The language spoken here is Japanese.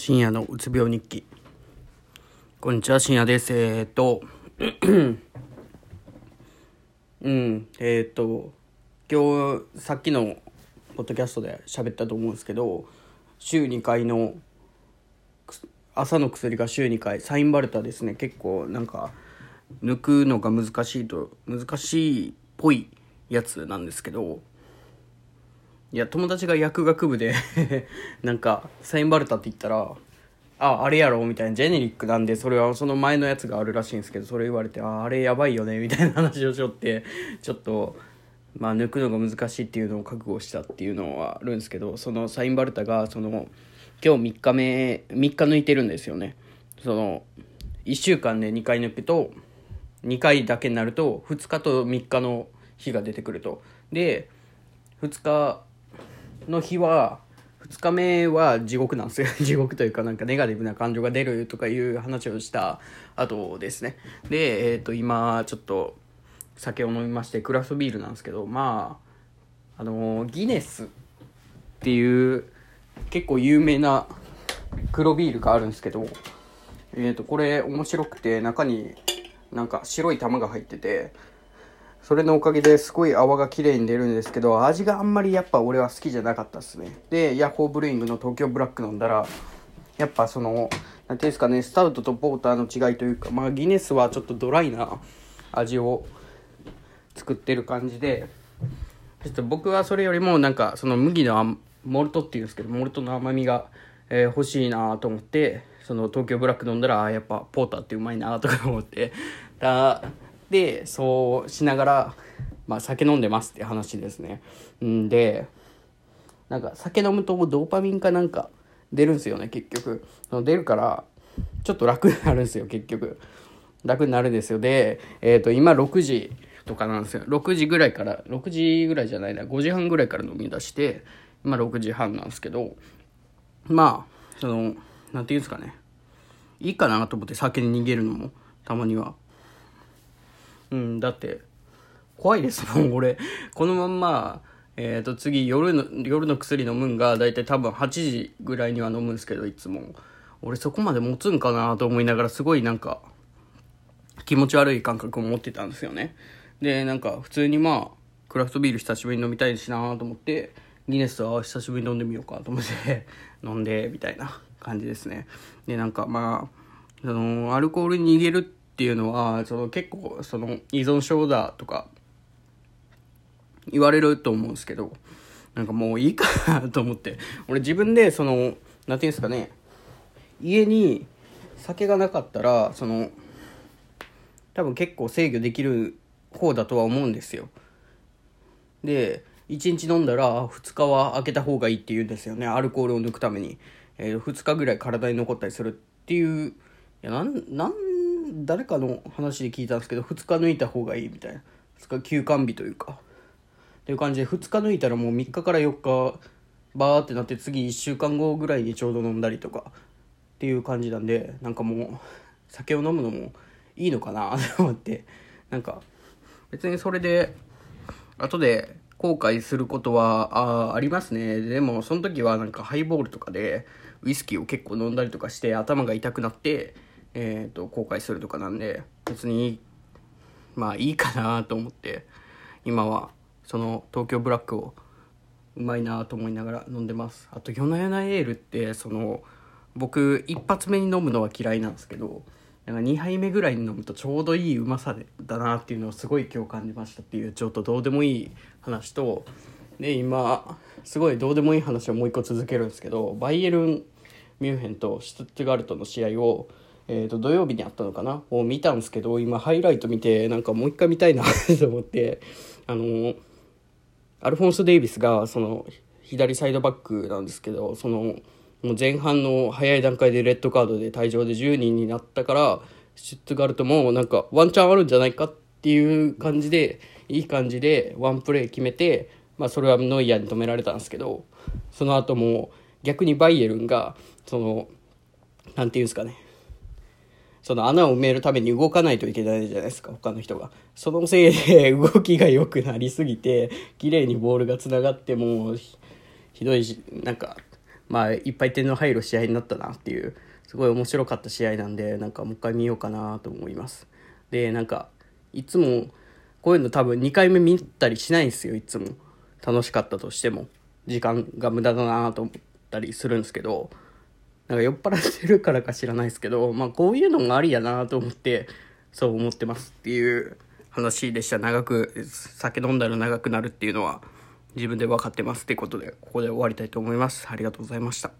深夜のうつ病日記。こんにちは深夜です。えー、っ とうんえー、っと今日さっきのポッドキャストで喋ったと思うんですけど週2回の朝の薬が週2回サインバルタですね。結構なんか抜くのが難しいと難しいっぽいやつなんですけどいや友達が薬学部で なんかサインバルタって言ったらああれやろみたいなジェネリックなんでそれはその前のやつがあるらしいんですけどそれ言われてああれやばいよねみたいな話をしよってちょっとまあ抜くのが難しいっていうのを覚悟したっていうのはあるんですけどそのサインバルタがその今日3日目3日抜いてるんですよね。その1週間で2回抜くと2回だけになると2日と3日の日が出てくると。で2日の日は2日目は地獄なんですよ。地獄というかなんかネガティブな感情が出るとかいう話をした後ですね。で、えー、と今ちょっと酒を飲みましてクラフトビールなんですけどまああのギネスっていう結構有名な黒ビールがあるんですけど、えー、とこれ面白くて中になんか白い玉が入っててそれのおかげですごい泡が綺麗に出るんですけど、味があんまりやっぱ俺は好きじゃなかったっすね。で、ヤッホーブルーイングの東京ブラック飲んだら、やっぱその、なんていうんですかね、スタウトとポーターの違いというか、まあギネスはちょっとドライな味を作ってる感じで、ちょっと僕はそれよりもなんかその麦のモルトっていうんですけど、モルトの甘みが、えー、欲しいなと思って、その東京ブラック飲んだら、あやっぱポーターってうまいなとか思って、だでそうしながら、まあ、酒飲んでますって話ですね。んでなんか酒飲むとドーパミンかなんか出るんすよね結局。出るからちょっと楽になるんですよ結局。楽になるんですよ。で、えー、と今6時とかなんですよ。6時ぐらいから6時ぐらいじゃないな5時半ぐらいから飲み出して今6時半なんですけどまあその何て言うんですかね。いいかなと思って酒に逃げるのもたまには。うんだって怖いですもん俺。このまんまえー、と次夜の夜の薬飲むんが大体多分8時ぐらいには飲むんですけどいつも。俺そこまで持つんかなと思いながらすごいなんか気持ち悪い感覚を持ってたんですよね。でなんか普通にまあクラフトビール久しぶりに飲みたいしなと思ってギネスは久しぶりに飲んでみようかと思って 飲んでみたいな感じですね。でなんかまあそのアルコールに逃げるってていうのはその結構その依存症だとか言われると思うんですけどなんかもういいかなと思って。俺自分でその何て言うんですかね。家に酒がなかったらその多分結構制御できる方だとは思うんですよ。で1日飲んだら2日は開けた方がいいって言うんですよね。アルコールを抜くために、えー、2日ぐらい体に残ったりするっていう。いやなんなん誰かの話で聞いたんですけど2日抜いた方がいいみたいな。2日休館日というか。っていう感じで2日抜いたらもう3日から4日バーってなって次1週間後ぐらいにちょうど飲んだりとか。っていう感じなんでなんかもう酒を飲むのもいいのかなと思って。なんか別にそれで後で後悔することはあありますね。でもその時はなんかハイボールとかでウイスキーを結構飲んだりとかして頭が痛くなってえーと、後悔するとかなんで別にまあいいかなと思って今はその東京ブラックをうまいなと思いながら飲んでます。あと夜な夜なエールってその僕一発目に飲むのは嫌いなんですけどなんか2杯目ぐらいに飲むとちょうどいいうまさだなっていうのをすごい今日感じましたっていうちょっとどうでもいい話とで今すごいどうでもいい話をもう一個続けるんですけどバイエルン・ミュンヘンとシュトゥットガルトの試合をえー、と土曜日にあったのかな？を見たんですけど今ハイライト見てなんかもう一回見たいな と思ってあのアルフォンス・デイビスがその左サイドバックなんですけどそのもう前半の早い段階でレッドカードで退場で10人になったからシュットガルトもなんかワンチャンあるんじゃないかっていう感じでいい感じでワンプレー決めて、まあ、それはノイアーに止められたんですけどその後も逆にバイエルンがその何て言うんですかねその穴を埋めるために動かないといけないじゃないですか。他の人が。そのせいで動きが良くなりすぎて綺麗にボールがつながってもうひどいしなんかまあ、いっぱい点の入る試合になったなっていうすごい面白かった試合なんでなんかもう一回見ようかなと思います。でなんかいつもこういうの多分2回目見たりしないんですよいつも。楽しかったとしても。時間が無駄だなと思ったりするんですけど。なんか酔っ払ってるからか知らないですけどまあこういうのもありやなと思ってそう思ってますっていう話でした。長く酒飲んだら長くなるっていうのは自分で分かってますってことでここで終わりたいと思います。ありがとうございました。